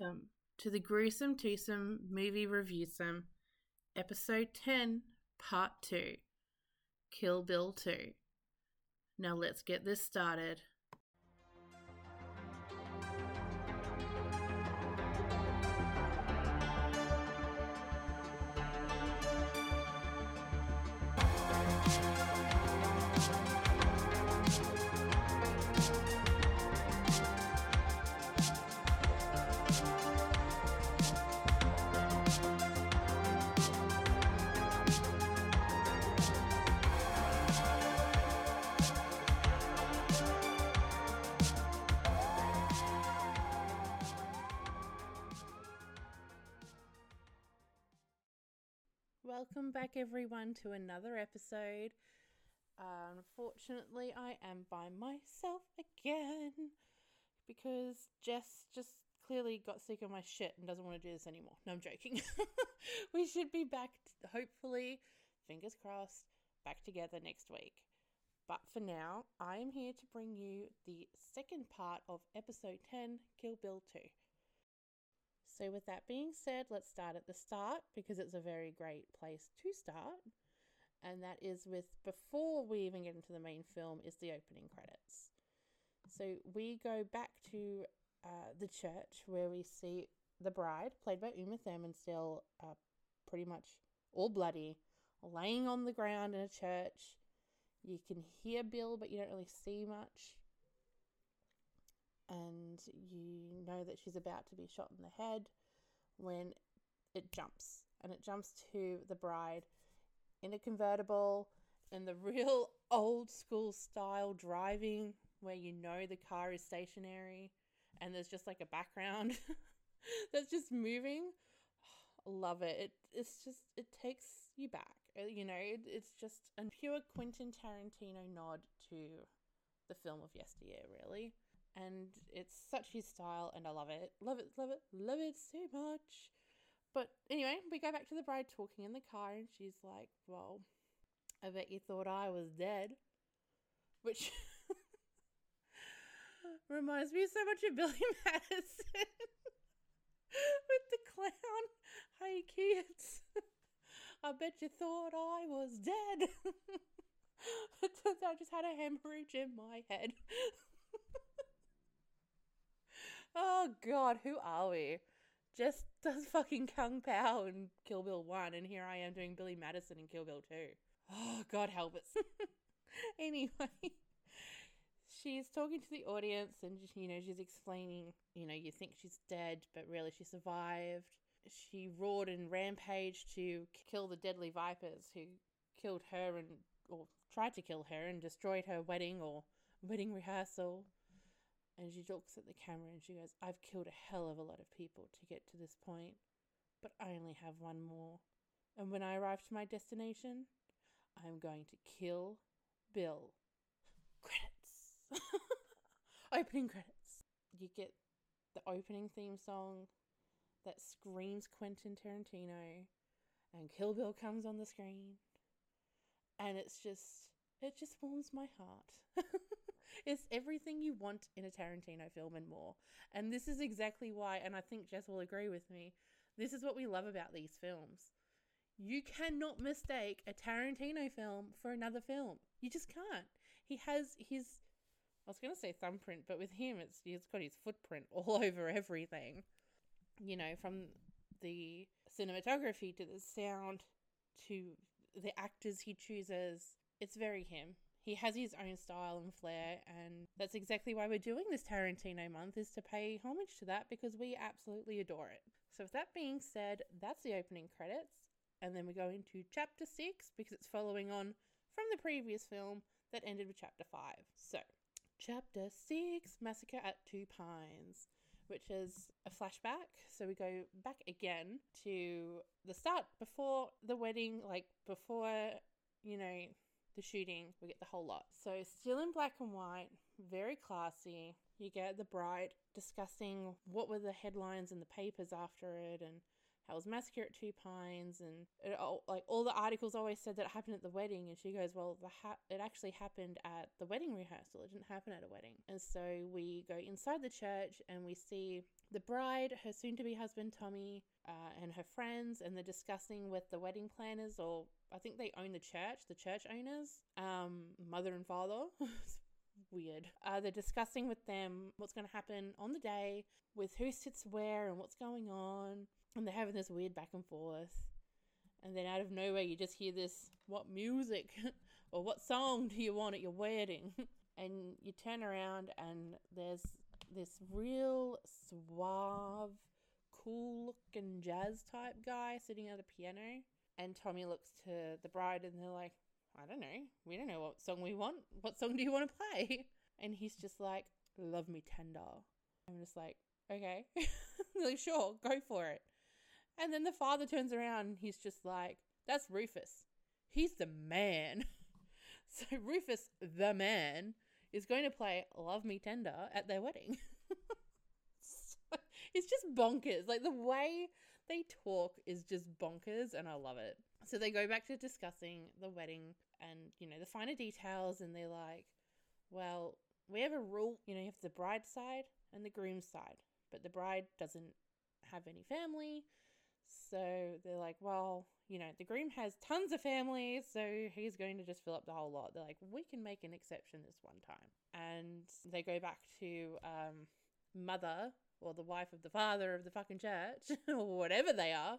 Welcome to the Gruesome Twosome Movie Reviewsome, Episode 10, Part 2 Kill Bill 2. Now let's get this started. To another episode. Unfortunately, I am by myself again because Jess just clearly got sick of my shit and doesn't want to do this anymore. No, I'm joking. we should be back, hopefully, fingers crossed, back together next week. But for now, I am here to bring you the second part of episode 10 Kill Bill 2. So, with that being said, let's start at the start because it's a very great place to start. And that is with before we even get into the main film, is the opening credits. So, we go back to uh, the church where we see the bride, played by Uma Thurman, still uh, pretty much all bloody, laying on the ground in a church. You can hear Bill, but you don't really see much and you know that she's about to be shot in the head when it jumps and it jumps to the bride in a convertible in the real old school style driving where you know the car is stationary and there's just like a background that's just moving love it. it it's just it takes you back uh, you know it, it's just a pure quentin tarantino nod to the film of yesteryear really and it's such his style and I love it. Love it, love it, love it so much. But anyway, we go back to the bride talking in the car and she's like, Well, I bet you thought I was dead. Which reminds me so much of Billy Madison with the clown. Hey kids, I bet you thought I was dead. it turns out I just had a hemorrhage in my head. Oh god, who are we? Just does fucking Kung Pow and Kill Bill 1, and here I am doing Billy Madison and Kill Bill 2. Oh, God help us. anyway, she's talking to the audience and, you know, she's explaining, you know, you think she's dead, but really she survived. She roared and rampaged to kill the deadly vipers who killed her and, or tried to kill her and destroyed her wedding or wedding rehearsal. And she looks at the camera and she goes, I've killed a hell of a lot of people to get to this point, but I only have one more. And when I arrive to my destination, I'm going to kill Bill. Credits. opening credits. You get the opening theme song that screams Quentin Tarantino, and Kill Bill comes on the screen. And it's just, it just warms my heart. it's everything you want in a Tarantino film and more. And this is exactly why, and I think Jess will agree with me, this is what we love about these films. You cannot mistake a Tarantino film for another film. You just can't. He has his I was going to say thumbprint, but with him it's he's got his footprint all over everything. You know, from the cinematography to the sound to the actors he chooses. It's very him he has his own style and flair and that's exactly why we're doing this Tarantino month is to pay homage to that because we absolutely adore it. So with that being said, that's the opening credits and then we go into chapter 6 because it's following on from the previous film that ended with chapter 5. So, chapter 6 Massacre at Two Pines which is a flashback. So we go back again to the start before the wedding, like before, you know, the shooting, we get the whole lot. So, still in black and white, very classy. You get the bride discussing what were the headlines in the papers after it and how was massacre at Two Pines, and it, all, like all the articles always said that it happened at the wedding, and she goes, "Well, the ha- it actually happened at the wedding rehearsal. It didn't happen at a wedding." And so we go inside the church and we see the bride, her soon-to-be husband Tommy, uh, and her friends, and they're discussing with the wedding planners, or I think they own the church, the church owners, um, mother and father. weird. Uh, they're discussing with them what's going to happen on the day, with who sits where and what's going on, and they're having this weird back and forth. And then out of nowhere, you just hear this what music or what song do you want at your wedding? and you turn around, and there's this real suave, cool looking jazz type guy sitting at a piano. And Tommy looks to the bride, and they're like, I don't know. We don't know what song we want. What song do you want to play? And he's just like, Love Me Tender. I'm just like, Okay. like, sure, go for it. And then the father turns around and he's just like, That's Rufus. He's the man. so Rufus, the man, is going to play Love Me Tender at their wedding. it's just bonkers. Like the way they talk is just bonkers and I love it. So they go back to discussing the wedding and, you know, the finer details and they're like, well, we have a rule, you know, you have the bride side and the groom side, but the bride doesn't have any family. So they're like, well, you know, the groom has tons of family, so he's going to just fill up the whole lot. They're like, we can make an exception this one time. And they go back to um, mother or the wife of the father of the fucking church or whatever they are.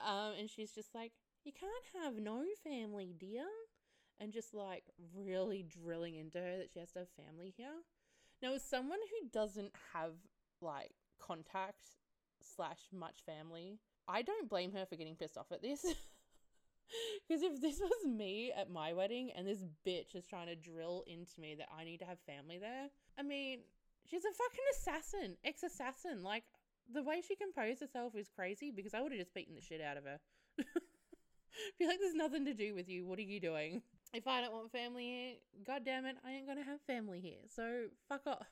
Um, and she's just like, you can't have no family, dear. And just like really drilling into her that she has to have family here. Now, as someone who doesn't have like contact slash much family, I don't blame her for getting pissed off at this. Because if this was me at my wedding and this bitch is trying to drill into me that I need to have family there, I mean, she's a fucking assassin, ex assassin. Like, the way she composed herself is crazy because I would have just beaten the shit out of her. Be like, there's nothing to do with you. What are you doing? If I don't want family here, god damn it, I ain't gonna have family here. So fuck off.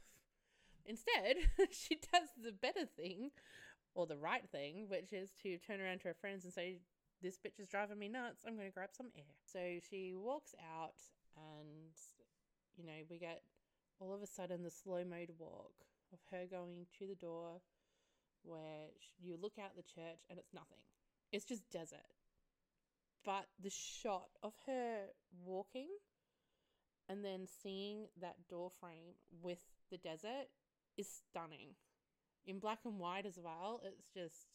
Instead, she does the better thing, or the right thing, which is to turn around to her friends and say, This bitch is driving me nuts. I'm gonna grab some air. So she walks out, and, you know, we get all of a sudden the slow mode walk of her going to the door where you look out the church and it's nothing. It's just desert but the shot of her walking and then seeing that door frame with the desert is stunning. In black and white as well it's just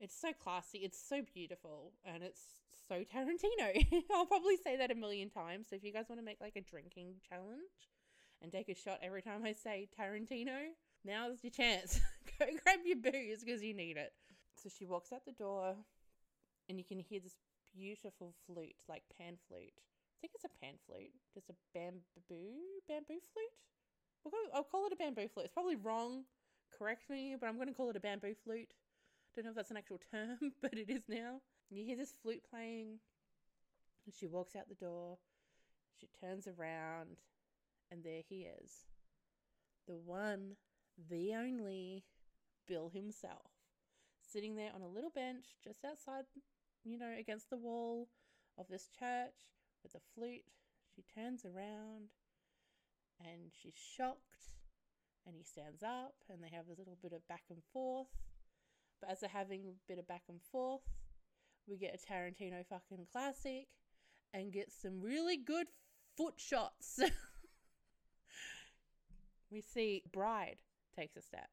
it's so classy it's so beautiful and it's so tarantino. I'll probably say that a million times. So if you guys want to make like a drinking challenge and take a shot every time i say tarantino now's your chance. Go grab your booze because you need it. So she walks out the door and you can hear this beautiful flute, like pan flute. I think it's a pan flute, just a bamboo bamboo flute. We'll go, I'll call it a bamboo flute. It's probably wrong. Correct me, but I'm going to call it a bamboo flute. Don't know if that's an actual term, but it is now. You hear this flute playing, and she walks out the door. She turns around, and there he is, the one, the only Bill himself, sitting there on a little bench just outside you know, against the wall of this church with a flute. She turns around and she's shocked and he stands up and they have a little bit of back and forth. But as they're having a bit of back and forth, we get a Tarantino fucking classic and get some really good foot shots. we see Bride takes a step,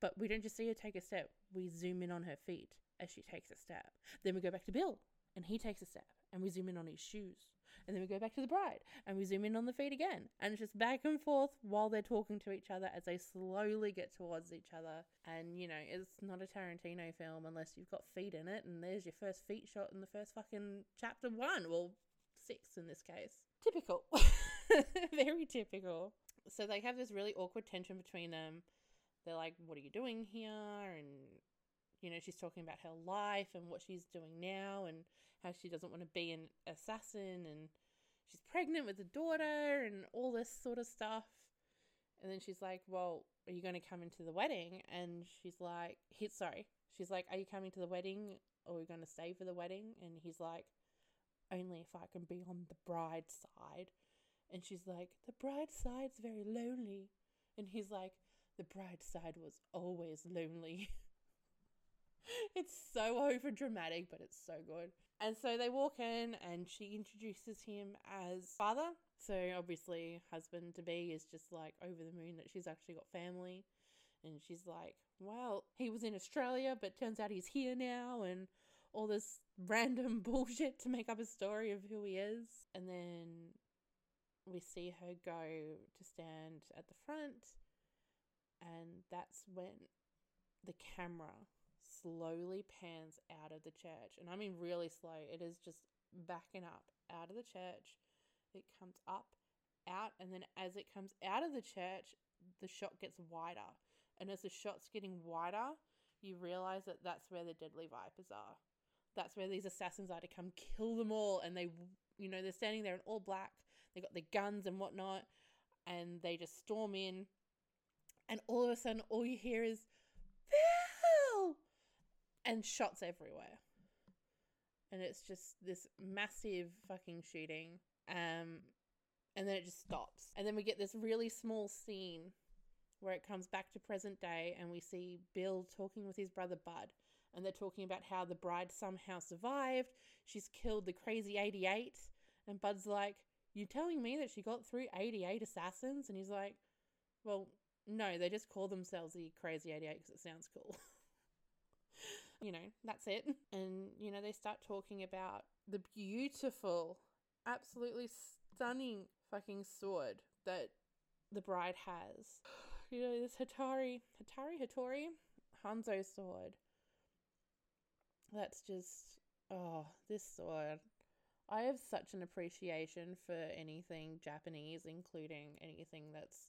but we don't just see her take a step, we zoom in on her feet as she takes a step. Then we go back to Bill and he takes a step and we zoom in on his shoes. And then we go back to the bride and we zoom in on the feet again. And it's just back and forth while they're talking to each other as they slowly get towards each other. And, you know, it's not a Tarantino film unless you've got feet in it. And there's your first feet shot in the first fucking chapter one. Well, six in this case. Typical. Very typical. So they have this really awkward tension between them. They're like, what are you doing here? And you know, she's talking about her life and what she's doing now and how she doesn't want to be an assassin and she's pregnant with a daughter and all this sort of stuff. And then she's like, Well, are you going to come into the wedding? And she's like, he, Sorry. She's like, Are you coming to the wedding or are we going to stay for the wedding? And he's like, Only if I can be on the bride's side. And she's like, The bride's side's very lonely. And he's like, The bride's side was always lonely. it's so over dramatic, but it's so good. And so they walk in and she introduces him as father. So obviously, husband to be is just like over the moon that she's actually got family. And she's like, well, he was in Australia, but turns out he's here now. And all this random bullshit to make up a story of who he is. And then we see her go to stand at the front. And that's when the camera slowly pans out of the church. And I mean really slow. It is just backing up out of the church. It comes up, out, and then as it comes out of the church, the shot gets wider. And as the shot's getting wider, you realize that that's where the deadly vipers are. That's where these assassins are to come kill them all. And they, you know, they're standing there in all black. They got their guns and whatnot. And they just storm in. And all of a sudden, all you hear is! And shots everywhere. And it's just this massive fucking shooting. Um, and then it just stops. And then we get this really small scene where it comes back to present day and we see Bill talking with his brother Bud. And they're talking about how the bride somehow survived. She's killed the crazy 88. And Bud's like, "You're telling me that she got through 88 assassins? And he's like, Well, no, they just call themselves the crazy 88 because it sounds cool. you know, that's it. And, you know, they start talking about the beautiful, absolutely stunning fucking sword that the bride has. You know, this Hattori, Hatari Hattori Hanzo sword. That's just, oh, this sword. I have such an appreciation for anything Japanese, including anything that's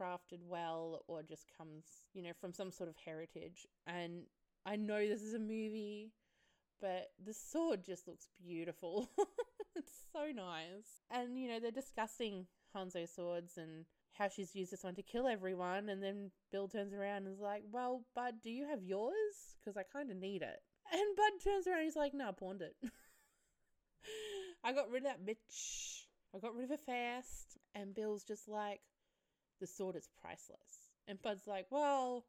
crafted well or just comes, you know, from some sort of heritage. And I know this is a movie, but the sword just looks beautiful. it's so nice. And, you know, they're discussing Hanzo swords and how she's used this one to kill everyone. And then Bill turns around and is like, Well, Bud, do you have yours? Because I kind of need it. And Bud turns around and he's like, No, I pawned it. I got rid of that bitch. I got rid of her fast. And Bill's just like, The sword is priceless. And Bud's like, Well,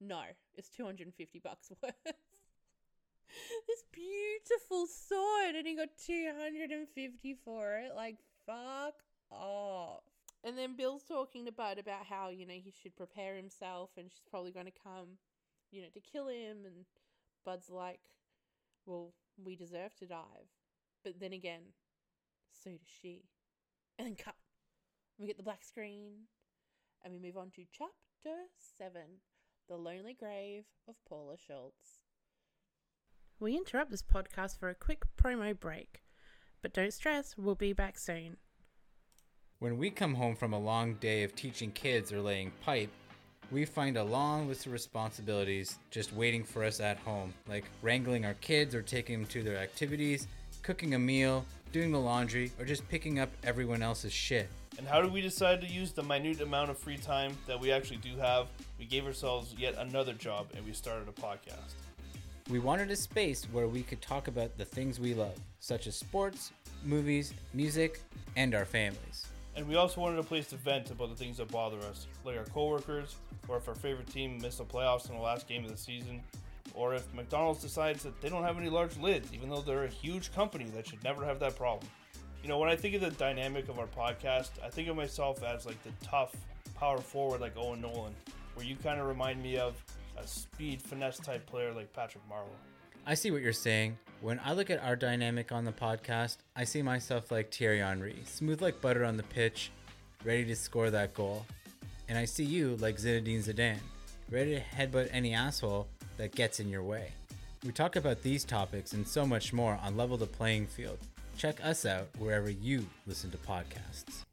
no, it's 250 bucks worth. this beautiful sword, and he got 250 for it. Like, fuck off. And then Bill's talking to Bud about how, you know, he should prepare himself and she's probably going to come, you know, to kill him. And Bud's like, well, we deserve to die. But then again, so does she. And then cut. We get the black screen and we move on to chapter 7 the Lonely Grave of Paula Schultz. We interrupt this podcast for a quick promo break, but don't stress, we'll be back soon. When we come home from a long day of teaching kids or laying pipe, we find a long list of responsibilities just waiting for us at home, like wrangling our kids or taking them to their activities, cooking a meal, doing the laundry, or just picking up everyone else's shit. And how did we decide to use the minute amount of free time that we actually do have? We gave ourselves yet another job and we started a podcast. We wanted a space where we could talk about the things we love, such as sports, movies, music, and our families. And we also wanted a place to vent about the things that bother us, like our coworkers, or if our favorite team missed the playoffs in the last game of the season, or if McDonald's decides that they don't have any large lids, even though they're a huge company that should never have that problem. You know, when I think of the dynamic of our podcast, I think of myself as like the tough power forward like Owen Nolan, where you kind of remind me of a speed finesse type player like Patrick Marleau. I see what you're saying. When I look at our dynamic on the podcast, I see myself like Thierry Henry, smooth like butter on the pitch, ready to score that goal. And I see you like Zinedine Zidane, ready to headbutt any asshole that gets in your way. We talk about these topics and so much more on Level the Playing Field, Check us out wherever you listen to podcasts.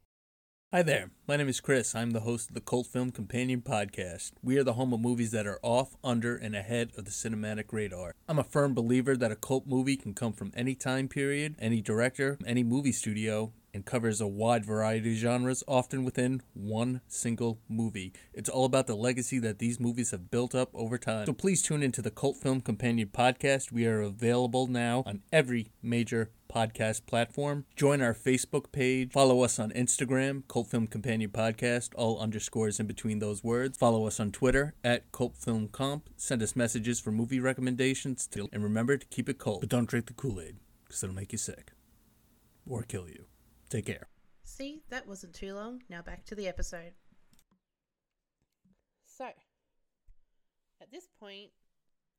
Hi there. My name is Chris. I'm the host of the Cult Film Companion Podcast. We are the home of movies that are off, under, and ahead of the cinematic radar. I'm a firm believer that a cult movie can come from any time period, any director, any movie studio, and covers a wide variety of genres, often within one single movie. It's all about the legacy that these movies have built up over time. So please tune into the Cult Film Companion podcast. We are available now on every major podcast platform. Join our Facebook page. Follow us on Instagram, Cult Film Companion Podcast, all underscores in between those words. Follow us on Twitter at Cult Film Comp. Send us messages for movie recommendations. To, and remember to keep it cold, but don't drink the Kool Aid because it'll make you sick or kill you. Take care. See, that wasn't too long. Now back to the episode. So, at this point,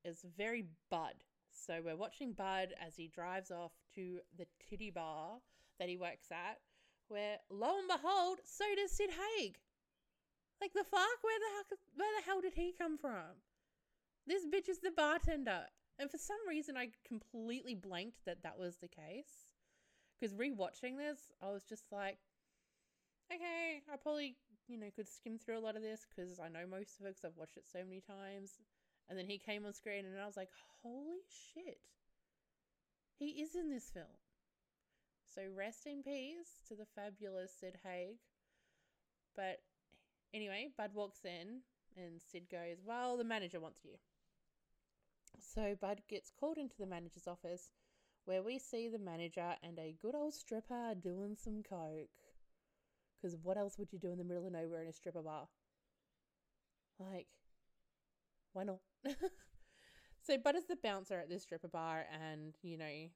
it's very Bud. So, we're watching Bud as he drives off to the titty bar that he works at, where lo and behold, so does Sid Haig. Like the fuck? Where the hell, where the hell did he come from? This bitch is the bartender. And for some reason, I completely blanked that that was the case. Because rewatching this, I was just like, okay, I probably, you know, could skim through a lot of this because I know most of it because I've watched it so many times. And then he came on screen and I was like, holy shit. He is in this film. So rest in peace to the fabulous Sid Haig. But anyway, Bud walks in and Sid goes, well, the manager wants you. So Bud gets called into the manager's office where we see the manager and a good old stripper doing some coke. Because what else would you do in the middle of nowhere in a stripper bar? Like, why not? so Bud is the bouncer at this stripper bar, and you know,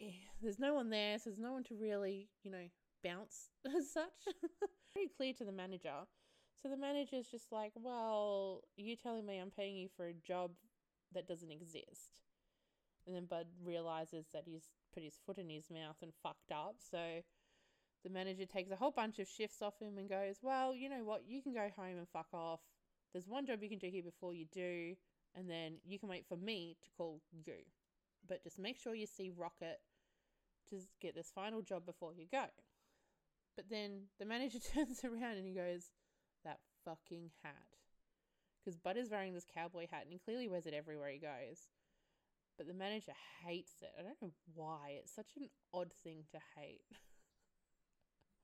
eh, there's no one there, so there's no one to really, you know, bounce as such. Very clear to the manager. So the manager's just like, well, you telling me I'm paying you for a job that doesn't exist. And then Bud realizes that he's put his foot in his mouth and fucked up. So the manager takes a whole bunch of shifts off him and goes, Well, you know what? You can go home and fuck off. There's one job you can do here before you do, and then you can wait for me to call you. But just make sure you see Rocket to get this final job before you go. But then the manager turns around and he goes, That fucking hat. Because Bud is wearing this cowboy hat and he clearly wears it everywhere he goes but the manager hates it. I don't know why. It's such an odd thing to hate.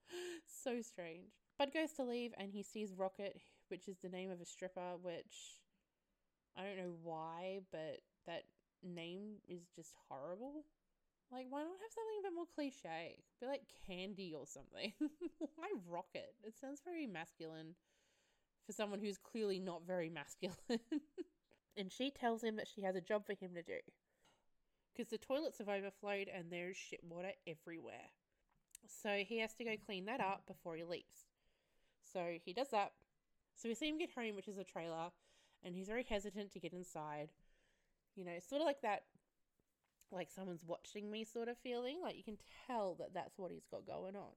so strange. Bud goes to leave and he sees Rocket, which is the name of a stripper, which I don't know why, but that name is just horrible. Like, why not have something a bit more cliche? Be like Candy or something. why Rocket? It sounds very masculine for someone who's clearly not very masculine. and she tells him that she has a job for him to do because the toilets have overflowed and there's shit water everywhere. So he has to go clean that up before he leaves. So he does that. So we see him get home, which is a trailer, and he's very hesitant to get inside. You know, sort of like that, like someone's watching me sort of feeling. Like you can tell that that's what he's got going on.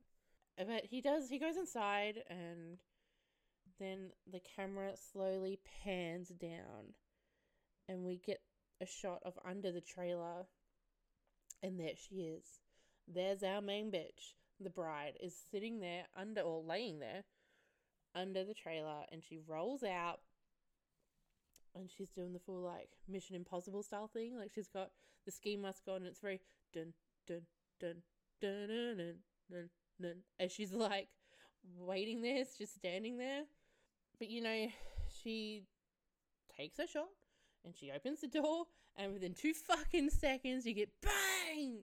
But he does, he goes inside, and then the camera slowly pans down, and we get a shot of under the trailer, and there she is. There's our main bitch. The bride is sitting there under or laying there under the trailer, and she rolls out and she's doing the full like Mission Impossible style thing. Like she's got the ski mask on, and it's very dun dun dun dun dun dun dun. dun as she's like waiting there, just standing there. But you know, she takes a shot and she opens the door, and within two fucking seconds, you get bang!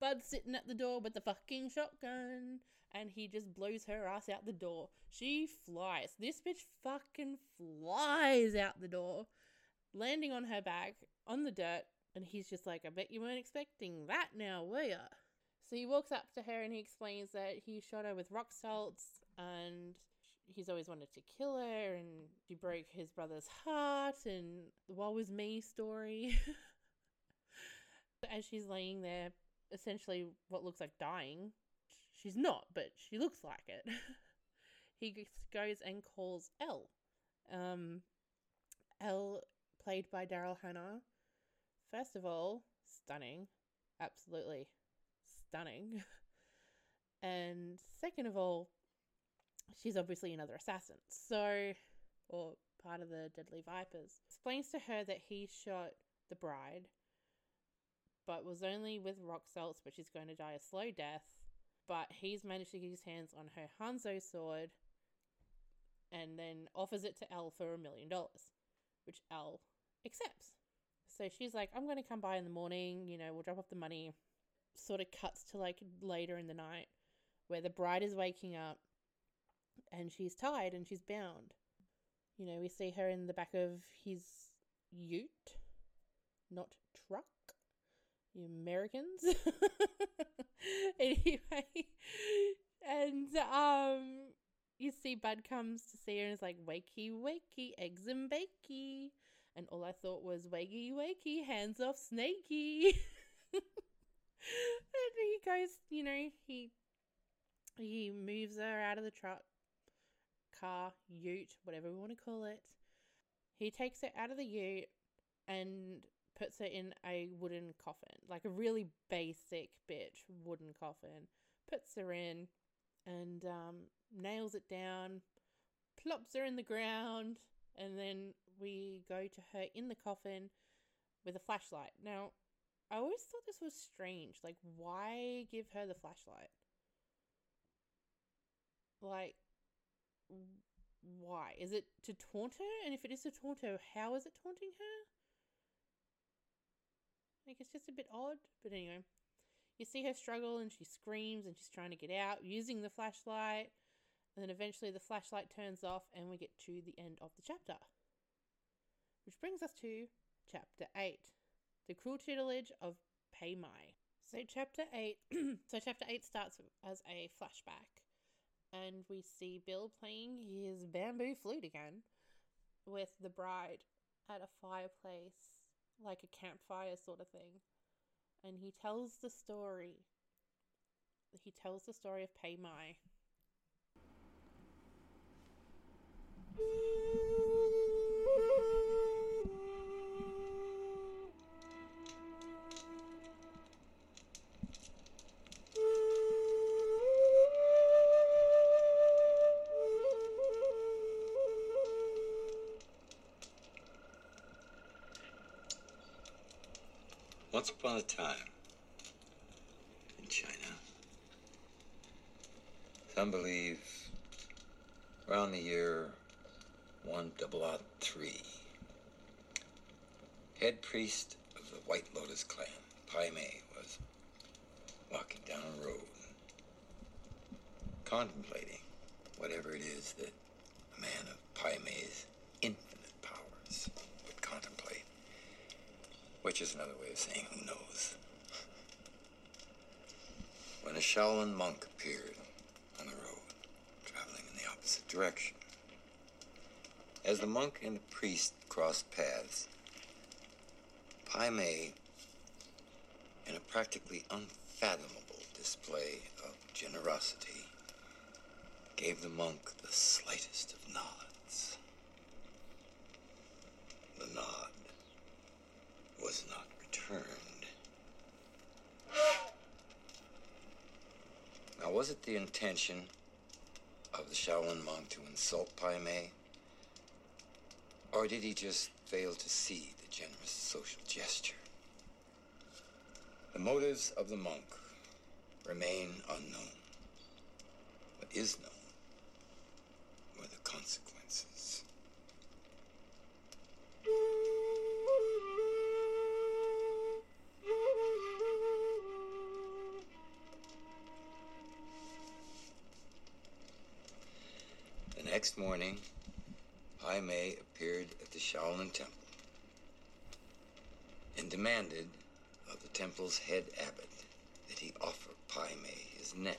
Bud sitting at the door with the fucking shotgun, and he just blows her ass out the door. She flies. This bitch fucking flies out the door, landing on her back on the dirt, and he's just like, I bet you weren't expecting that now, were ya? So he walks up to her and he explains that he shot her with rock salts and he's always wanted to kill her and she broke his brother's heart and the woe was me story. As she's laying there, essentially what looks like dying, she's not, but she looks like it. he goes and calls Elle. Um, Elle, played by Daryl Hannah. First of all, stunning. Absolutely stunning. and second of all, she's obviously another assassin. So, or part of the Deadly Vipers. Explains to her that he shot the bride, but was only with rock salts, but she's going to die a slow death. but he's managed to get his hands on her Hanzo sword and then offers it to Elle for a million dollars, which Elle accepts. So she's like, I'm going to come by in the morning, you know, we'll drop off the money. Sort of cuts to like later in the night where the bride is waking up and she's tied and she's bound. You know, we see her in the back of his ute, not truck. You Americans. anyway, and um, you see Bud comes to see her and is like, "Wakey, wakey, eggs and bakey," and all I thought was, "Wakey, wakey, hands off, Snakey." and he goes, you know, he he moves her out of the truck, car, ute, whatever we want to call it. He takes it out of the ute and puts it in a wooden coffin, like a really basic bitch wooden coffin. Puts her in and um, nails it down, plops her in the ground, and then we go to her in the coffin with a flashlight. Now, I always thought this was strange. Like, why give her the flashlight? Like, why? Is it to taunt her? And if it is to taunt her, how is it taunting her? I Like, it's just a bit odd. But anyway, you see her struggle and she screams and she's trying to get out using the flashlight. And then eventually the flashlight turns off and we get to the end of the chapter. Which brings us to chapter 8 The Cruel Tutelage of Pai Mei. So, chapter 8, so chapter 8 starts as a flashback and we see Bill playing his bamboo flute again with the bride at a fireplace, like a campfire sort of thing. And he tells the story. He tells the story of Pai Mei. Once upon a time, in China, some believe around the year 1003, head priest of the White Lotus clan, Pai Mei, was walking down a road, contemplating whatever it is that a man of Pai Mei's infinite powers would contemplate. Which is another way of saying who knows. When a Shaolin monk appeared on the road, traveling in the opposite direction. As the monk and the priest crossed paths, Pai Mei, in a practically unfathomable display of generosity, gave the monk the slightest of nods. The nod was not returned. Now, was it the intention of the Shaolin monk to insult Pai Mei? Or did he just fail to see the generous social gesture? The motives of the monk remain unknown. What is known were the consequences. Next morning, Pai Mei appeared at the Shaolin Temple and demanded of the temple's head abbot that he offer Pai Mei his neck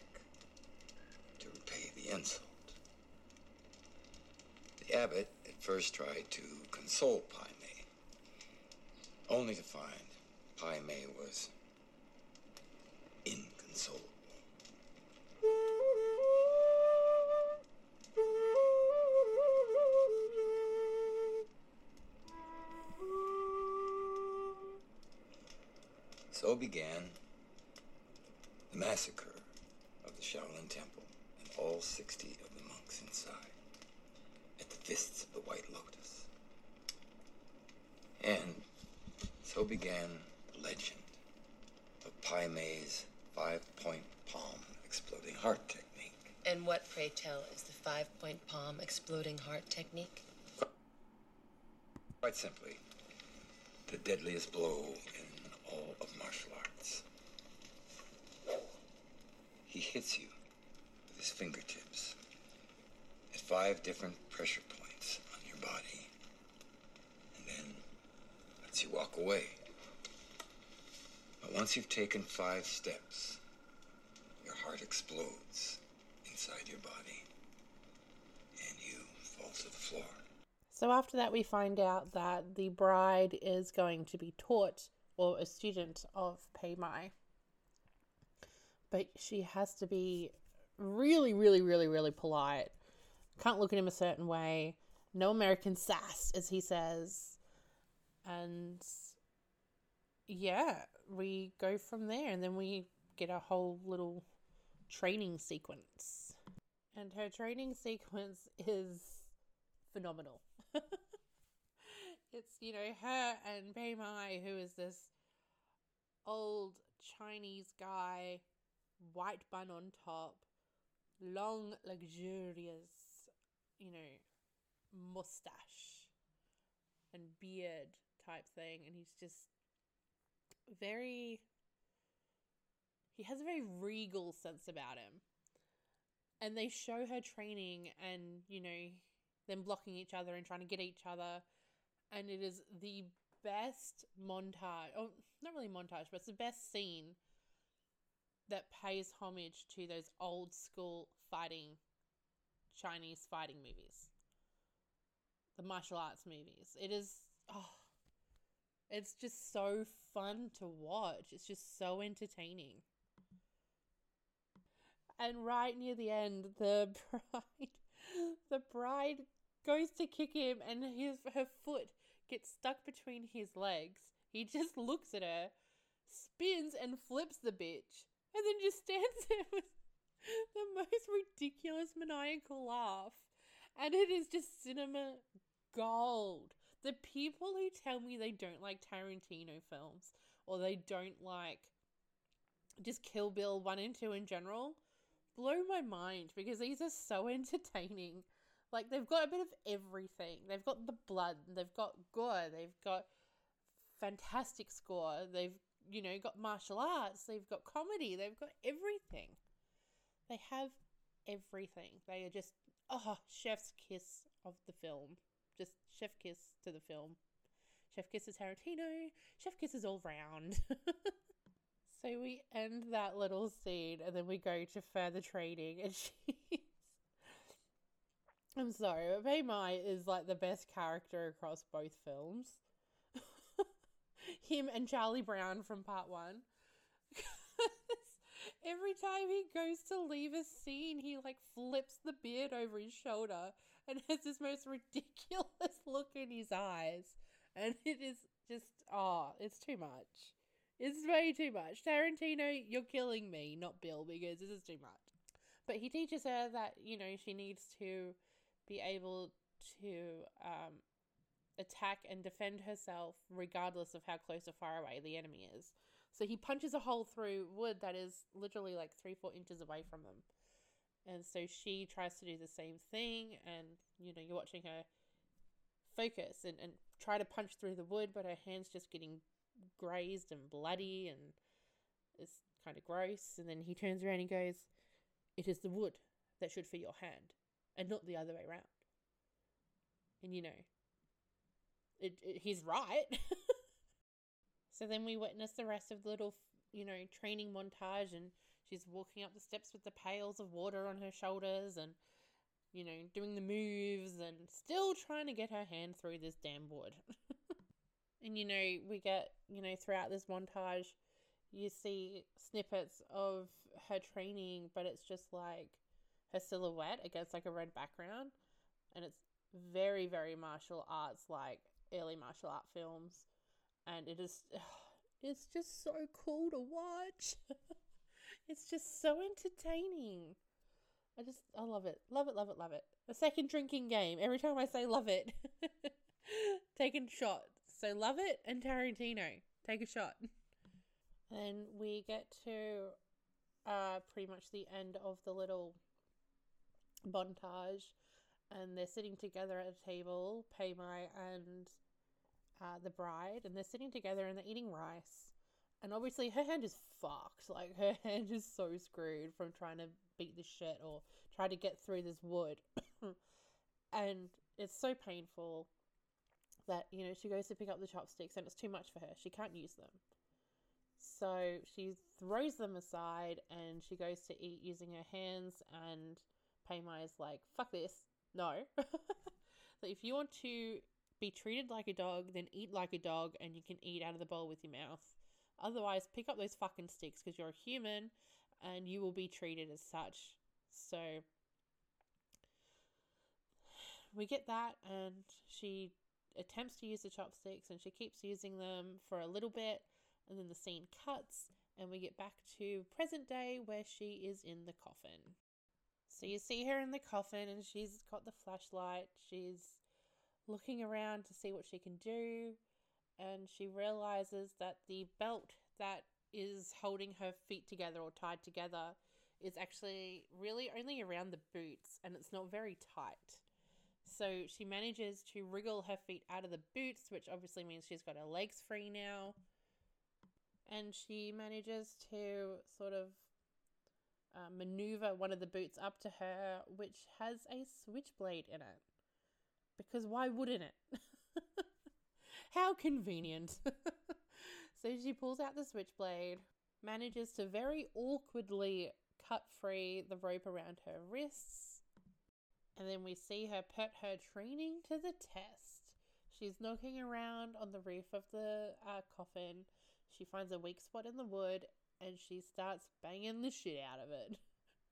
to repay the insult. The abbot at first tried to console Pai Mei, only to find Pai Mei was inconsolable. So began the massacre of the Shaolin Temple and all 60 of the monks inside at the fists of the White Lotus. And so began the legend of Pai Mei's five point palm exploding heart technique. And what, pray tell, is the five point palm exploding heart technique? Quite simply, the deadliest blow in all of martial arts. He hits you with his fingertips at five different pressure points on your body, and then lets you walk away. But once you've taken five steps, your heart explodes inside your body, and you fall to the floor. So after that, we find out that the bride is going to be taught or a student of Mei. But she has to be really, really, really, really polite. Can't look at him a certain way. No American sass, as he says. And yeah, we go from there. And then we get a whole little training sequence. And her training sequence is phenomenal. It's, you know, her and Pai Mei, who is this old Chinese guy, white bun on top, long, luxurious, you know, mustache and beard type thing. And he's just very. He has a very regal sense about him. And they show her training and, you know, them blocking each other and trying to get each other. And it is the best montage, oh, not really montage, but it's the best scene that pays homage to those old school fighting Chinese fighting movies, the martial arts movies. It is, oh, it's just so fun to watch. It's just so entertaining. And right near the end, the bride, the bride goes to kick him, and his her foot gets stuck between his legs. He just looks at her, spins and flips the bitch, and then just stands there with the most ridiculous maniacal laugh. And it is just cinema gold. The people who tell me they don't like Tarantino films or they don't like just Kill Bill 1 and 2 in general blow my mind because these are so entertaining. Like they've got a bit of everything. They've got the blood, they've got gore, they've got fantastic score, they've you know got martial arts, they've got comedy, they've got everything. They have everything. They are just oh, chef's kiss of the film. Just chef kiss to the film. Chef kisses Tarantino. Chef kisses all round. so we end that little scene and then we go to further training and she's I'm sorry, but Pai Mei is like the best character across both films. Him and Charlie Brown from part one. Every time he goes to leave a scene, he like flips the beard over his shoulder and has this most ridiculous look in his eyes. And it is just, oh, it's too much. It's way too much. Tarantino, you're killing me, not Bill, because this is too much. But he teaches her that, you know, she needs to be able to um, attack and defend herself regardless of how close or far away the enemy is. So he punches a hole through wood that is literally like three, four inches away from them. And so she tries to do the same thing, and you know, you're watching her focus and, and try to punch through the wood, but her hand's just getting grazed and bloody, and it's kind of gross. And then he turns around and goes, It is the wood that should feel your hand and not the other way around. And you know, it, it he's right. so then we witness the rest of the little, you know, training montage, and she's walking up the steps with the pails of water on her shoulders, and you know, doing the moves, and still trying to get her hand through this damn wood. and you know, we get, you know, throughout this montage, you see snippets of her training, but it's just like her silhouette against like a red background. And it's very very martial arts like early martial art films. And it is it's just so cool to watch. It's just so entertaining. I just i love it. Love it love it love it. A second drinking game. Every time i say love it taking shots. So love it and tarantino. Take a shot. And we get to uh, pretty much the end of the little montage, and they're sitting together at a table, Pai Mei and uh, the bride, and they're sitting together and they're eating rice. And obviously, her hand is fucked. Like, her hand is so screwed from trying to beat this shit or try to get through this wood. and it's so painful that, you know, she goes to pick up the chopsticks and it's too much for her. She can't use them. So she throws them aside and she goes to eat using her hands. And Pai Mei is like, fuck this. No. so if you want to be treated like a dog, then eat like a dog and you can eat out of the bowl with your mouth. Otherwise, pick up those fucking sticks because you're a human and you will be treated as such. So we get that, and she attempts to use the chopsticks and she keeps using them for a little bit, and then the scene cuts, and we get back to present day where she is in the coffin. So you see her in the coffin, and she's got the flashlight. She's looking around to see what she can do, and she realizes that the belt that is holding her feet together or tied together is actually really only around the boots and it's not very tight. So she manages to wriggle her feet out of the boots, which obviously means she's got her legs free now. And she manages to sort of uh, maneuver one of the boots up to her, which has a switchblade in it. Because why wouldn't it? How convenient. so she pulls out the switchblade, manages to very awkwardly cut free the rope around her wrists, and then we see her put her training to the test. She's knocking around on the roof of the uh, coffin. She finds a weak spot in the wood and she starts banging the shit out of it.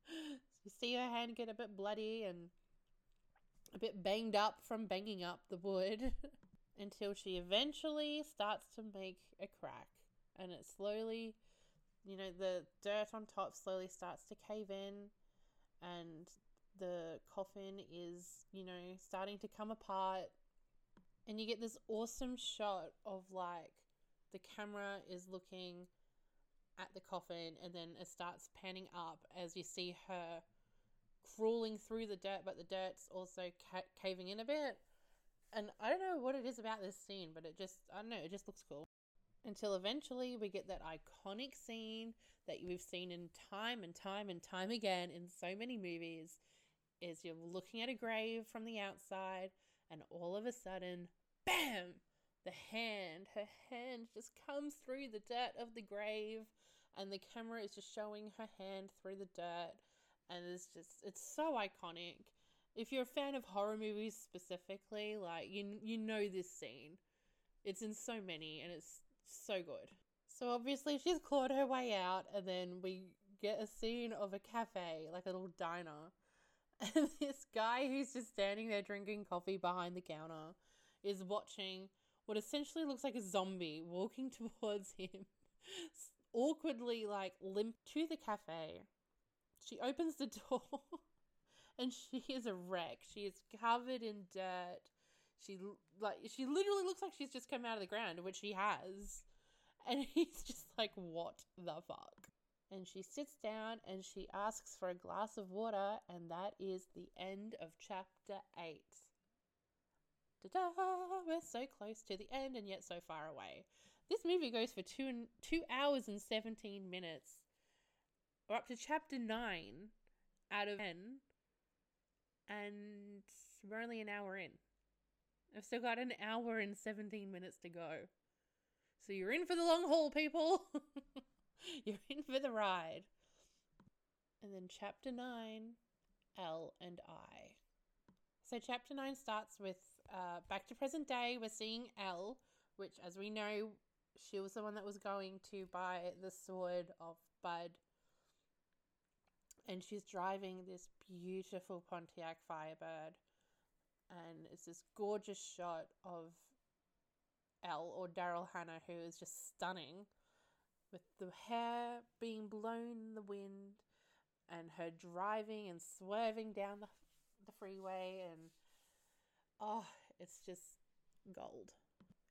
you see her hand get a bit bloody and a bit banged up from banging up the wood. until she eventually starts to make a crack and it slowly you know the dirt on top slowly starts to cave in and the coffin is you know starting to come apart and you get this awesome shot of like the camera is looking at the coffin and then it starts panning up as you see her crawling through the dirt but the dirt's also ca- caving in a bit and I don't know what it is about this scene, but it just, I don't know, it just looks cool. Until eventually we get that iconic scene that we've seen in time and time and time again in so many movies is you're looking at a grave from the outside and all of a sudden, bam! The hand, her hand just comes through the dirt of the grave and the camera is just showing her hand through the dirt and it's just, it's so iconic if you're a fan of horror movies specifically, like you you know this scene. It's in so many and it's so good. So obviously she's clawed her way out and then we get a scene of a cafe, like a little diner. And this guy who's just standing there drinking coffee behind the counter is watching what essentially looks like a zombie walking towards him, awkwardly like limp to the cafe. She opens the door and she is a wreck. She is covered in dirt. She like she literally looks like she's just come out of the ground, which she has. And he's just like, "What the fuck?" And she sits down and she asks for a glass of water, and that is the end of chapter eight. Da-da! We're so close to the end, and yet so far away. This movie goes for two two hours and seventeen minutes. We're up to chapter nine out of ten and we're only an hour in. I've still got an hour and 17 minutes to go. So you're in for the long haul, people. you're in for the ride. And then chapter 9, Elle and I. So chapter 9 starts with uh, back to present day. We're seeing Elle, which, as we know, she was the one that was going to buy the sword of Bud and she's driving this beautiful Pontiac Firebird, and it's this gorgeous shot of Elle or Daryl Hannah, who is just stunning, with the hair being blown in the wind, and her driving and swerving down the the freeway, and oh, it's just gold.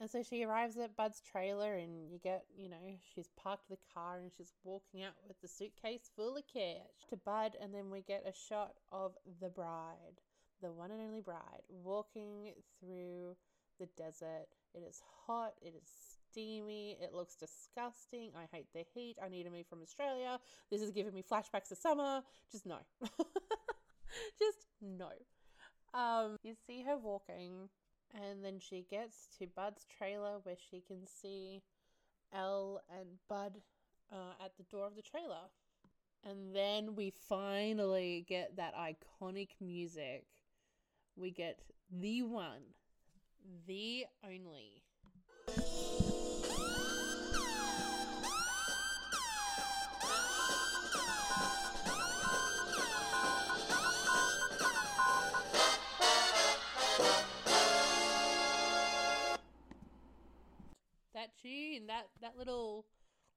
And so she arrives at Bud's trailer, and you get, you know, she's parked the car and she's walking out with the suitcase full of cash to Bud. And then we get a shot of the bride, the one and only bride, walking through the desert. It is hot, it is steamy, it looks disgusting. I hate the heat. I need to move from Australia. This is giving me flashbacks to summer. Just no. Just no. Um, you see her walking and then she gets to Bud's trailer where she can see Elle and Bud uh, at the door of the trailer. And then we finally get that iconic music. We get the one, the only. That that little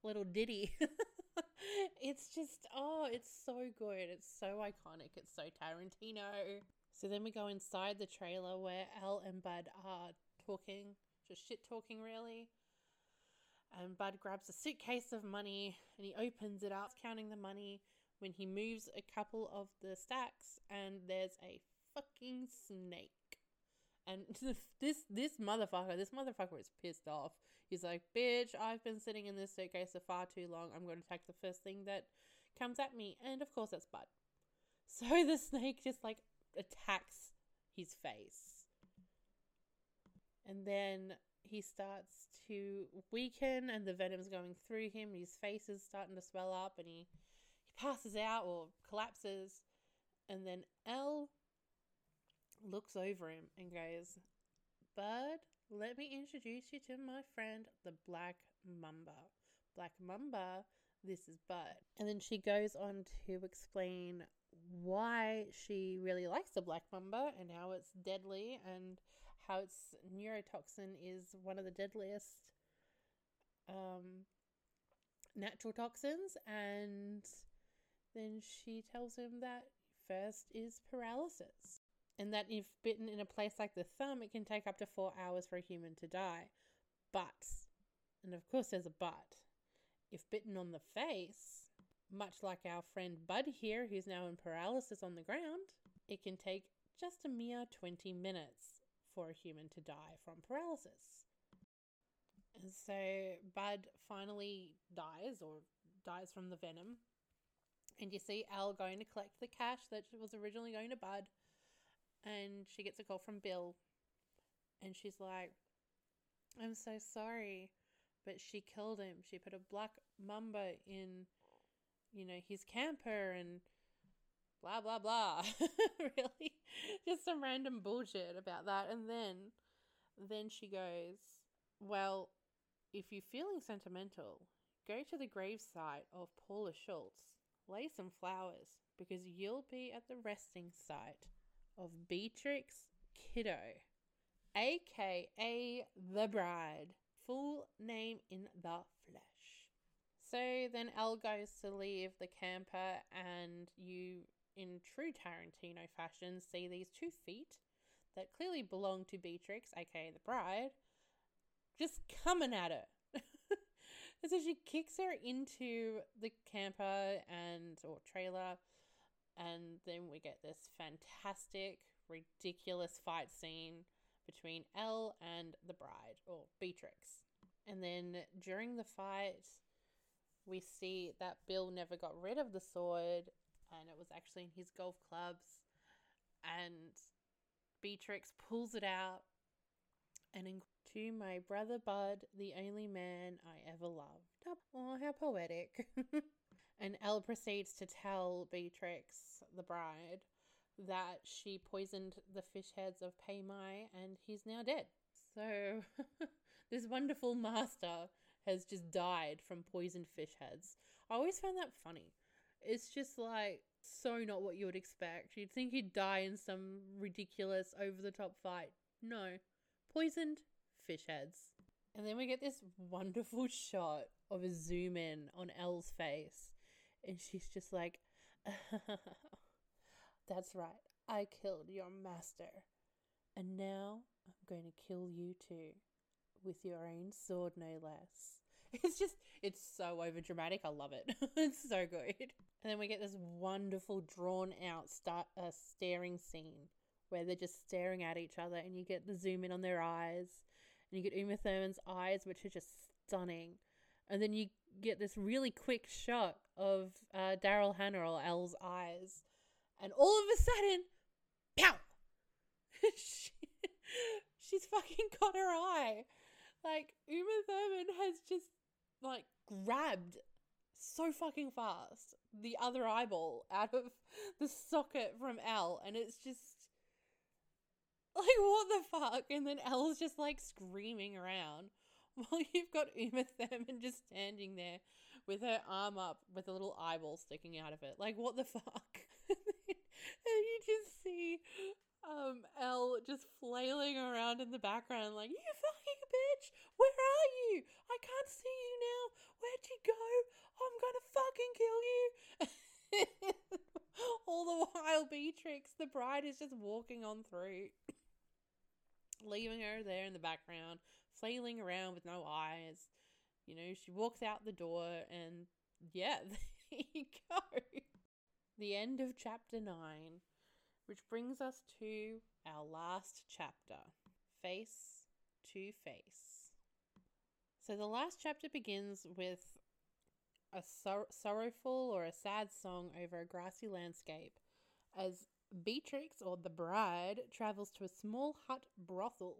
little ditty. it's just oh, it's so good. It's so iconic. It's so Tarantino. So then we go inside the trailer where Elle and Bud are talking, just shit talking really. And Bud grabs a suitcase of money and he opens it up, counting the money when he moves a couple of the stacks and there's a fucking snake. And this this motherfucker, this motherfucker is pissed off. He's like, "Bitch, I've been sitting in this suitcase for far too long. I'm going to take the first thing that comes at me." And of course, that's Bud. So the snake just like attacks his face, and then he starts to weaken, and the venom's going through him. His face is starting to swell up, and he he passes out or collapses. And then Elle looks over him and goes, Bud, let me introduce you to my friend, the Black Mamba. Black Mamba, this is Bud. And then she goes on to explain why she really likes the Black Mamba and how it's deadly and how its neurotoxin is one of the deadliest um, natural toxins. And then she tells him that first is paralysis and that if bitten in a place like the thumb, it can take up to four hours for a human to die. But, and of course there's a but, if bitten on the face, much like our friend Bud here, who's now in paralysis on the ground, it can take just a mere 20 minutes for a human to die from paralysis. And so Bud finally dies or dies from the venom. And you see Elle going to collect the cash that was originally going to Bud and she gets a call from Bill and she's like, I'm so sorry, but she killed him. She put a black mamba in, you know, his camper and blah, blah, blah. really? Just some random bullshit about that. And then, then she goes, Well, if you're feeling sentimental, go to the gravesite of Paula Schultz, lay some flowers, because you'll be at the resting site of Beatrix Kiddo, aka The Bride, full name in the flesh. So then Elle goes to leave the camper, and you, in true Tarantino fashion, see these two feet that clearly belong to Beatrix, aka the bride, just coming at her. and so she kicks her into the camper and or trailer and then we get this fantastic, ridiculous fight scene between Elle and the bride, or Beatrix. And then during the fight, we see that Bill never got rid of the sword, and it was actually in his golf clubs. And Beatrix pulls it out, and in- to my brother Bud, the only man I ever loved. Oh, how poetic. And Elle proceeds to tell Beatrix, the bride, that she poisoned the fish heads of Pai Mei and he's now dead. So, this wonderful master has just died from poisoned fish heads. I always found that funny. It's just like so not what you would expect. You'd think he'd die in some ridiculous over the top fight. No, poisoned fish heads. And then we get this wonderful shot of a zoom in on Elle's face and she's just like, That's right, I killed your master. And now I'm going to kill you too. with your own sword, no less. It's just, it's so over dramatic. I love it. it's so good. And then we get this wonderful, drawn out start, uh, staring scene where they're just staring at each other, and you get the zoom in on their eyes, and you get Uma Thurman's eyes, which are just stunning. And then you get this really quick shot of uh, Daryl Hannah or Elle's eyes, and all of a sudden, pow! she, she's fucking got her eye. Like Uma Thurman has just like grabbed so fucking fast the other eyeball out of the socket from Elle, and it's just like what the fuck? And then Elle's just like screaming around while you've got Uma Thurman just standing there with her arm up with a little eyeball sticking out of it. Like what the fuck? and you just see um Elle just flailing around in the background like you fucking bitch! Where are you? I can't see you now. Where'd you go? I'm gonna fucking kill you. All the while beatrix the bride is just walking on through leaving her there in the background flailing around with no eyes you know she walks out the door and yeah there you go the end of chapter 9 which brings us to our last chapter Face to Face. So, the last chapter begins with a sor- sorrowful or a sad song over a grassy landscape as Beatrix, or the bride, travels to a small hut brothel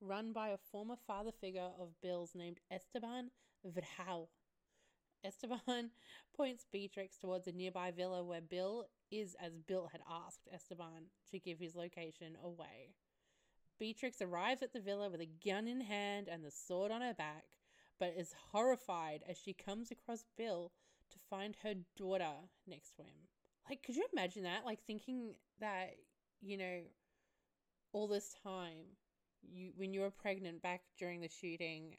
run by a former father figure of Bill's named Esteban Vihaio. Esteban points Beatrix towards a nearby villa where Bill is as Bill had asked Esteban to give his location away. Beatrix arrives at the villa with a gun in hand and the sword on her back, but is horrified as she comes across Bill to find her daughter next to him. Like, could you imagine that? Like, thinking that, you know, all this time, you when you were pregnant back during the shooting,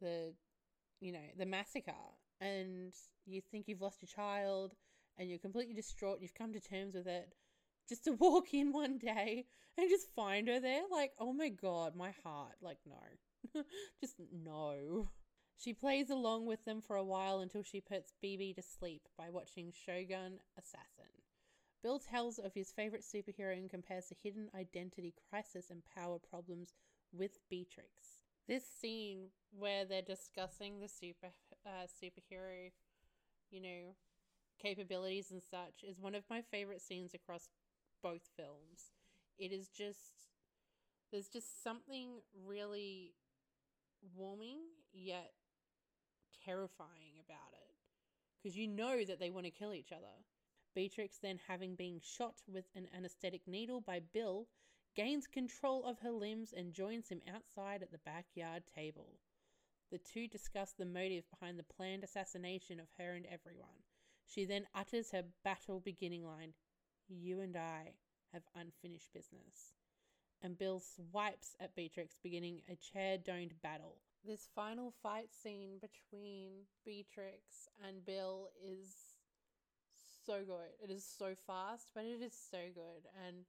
the, you know, the massacre, and you think you've lost your child and you're completely distraught, you've come to terms with it, just to walk in one day and just find her there, like, oh my god, my heart, like, no. just no. She plays along with them for a while until she puts BB to sleep by watching Shogun Assassin. Bill tells of his favorite superhero and compares the hidden identity crisis and power problems with Beatrix. This scene where they're discussing the super uh, superhero, you know, capabilities and such is one of my favorite scenes across both films. It is just there's just something really warming yet terrifying about it because you know that they want to kill each other. Beatrix, then having been shot with an anesthetic needle by Bill, gains control of her limbs and joins him outside at the backyard table. The two discuss the motive behind the planned assassination of her and everyone. She then utters her battle beginning line You and I have unfinished business. And Bill swipes at Beatrix, beginning a chair domed battle. This final fight scene between Beatrix and Bill is so good. It is so fast, but it is so good. And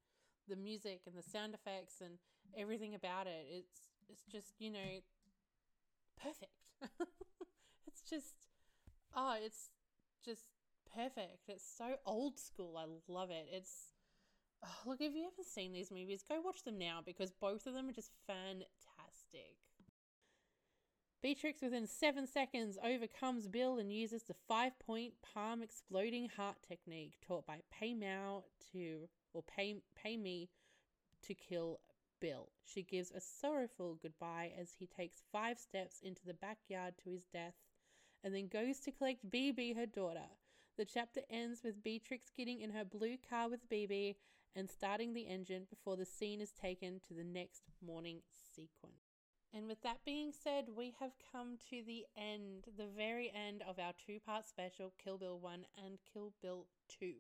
the music and the sound effects and everything about it, it's it's just, you know, perfect. it's just oh, it's just perfect. It's so old school. I love it. It's oh, look if you haven't seen these movies, go watch them now because both of them are just fantastic. Beatrix, within seven seconds, overcomes Bill and uses the five point palm exploding heart technique taught by Pei Mao to, or Pei, Pai Mei to kill Bill. She gives a sorrowful goodbye as he takes five steps into the backyard to his death and then goes to collect BB, her daughter. The chapter ends with Beatrix getting in her blue car with BB and starting the engine before the scene is taken to the next morning sequence. And with that being said, we have come to the end, the very end of our two part special Kill Bill 1 and Kill Bill 2.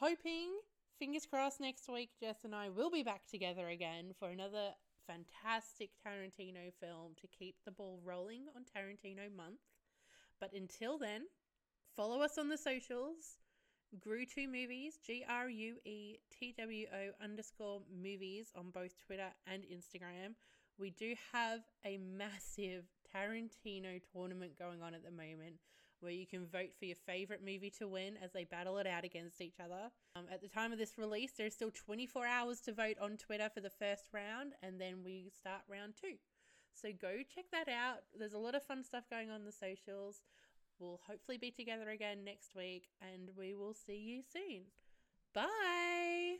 Hoping, fingers crossed, next week Jess and I will be back together again for another fantastic Tarantino film to keep the ball rolling on Tarantino month. But until then, follow us on the socials. Grue2 Movies, G R U E T W O underscore movies on both Twitter and Instagram. We do have a massive Tarantino tournament going on at the moment where you can vote for your favorite movie to win as they battle it out against each other. Um, at the time of this release, there's still 24 hours to vote on Twitter for the first round, and then we start round two. So go check that out. There's a lot of fun stuff going on the socials. We'll hopefully be together again next week, and we will see you soon. Bye.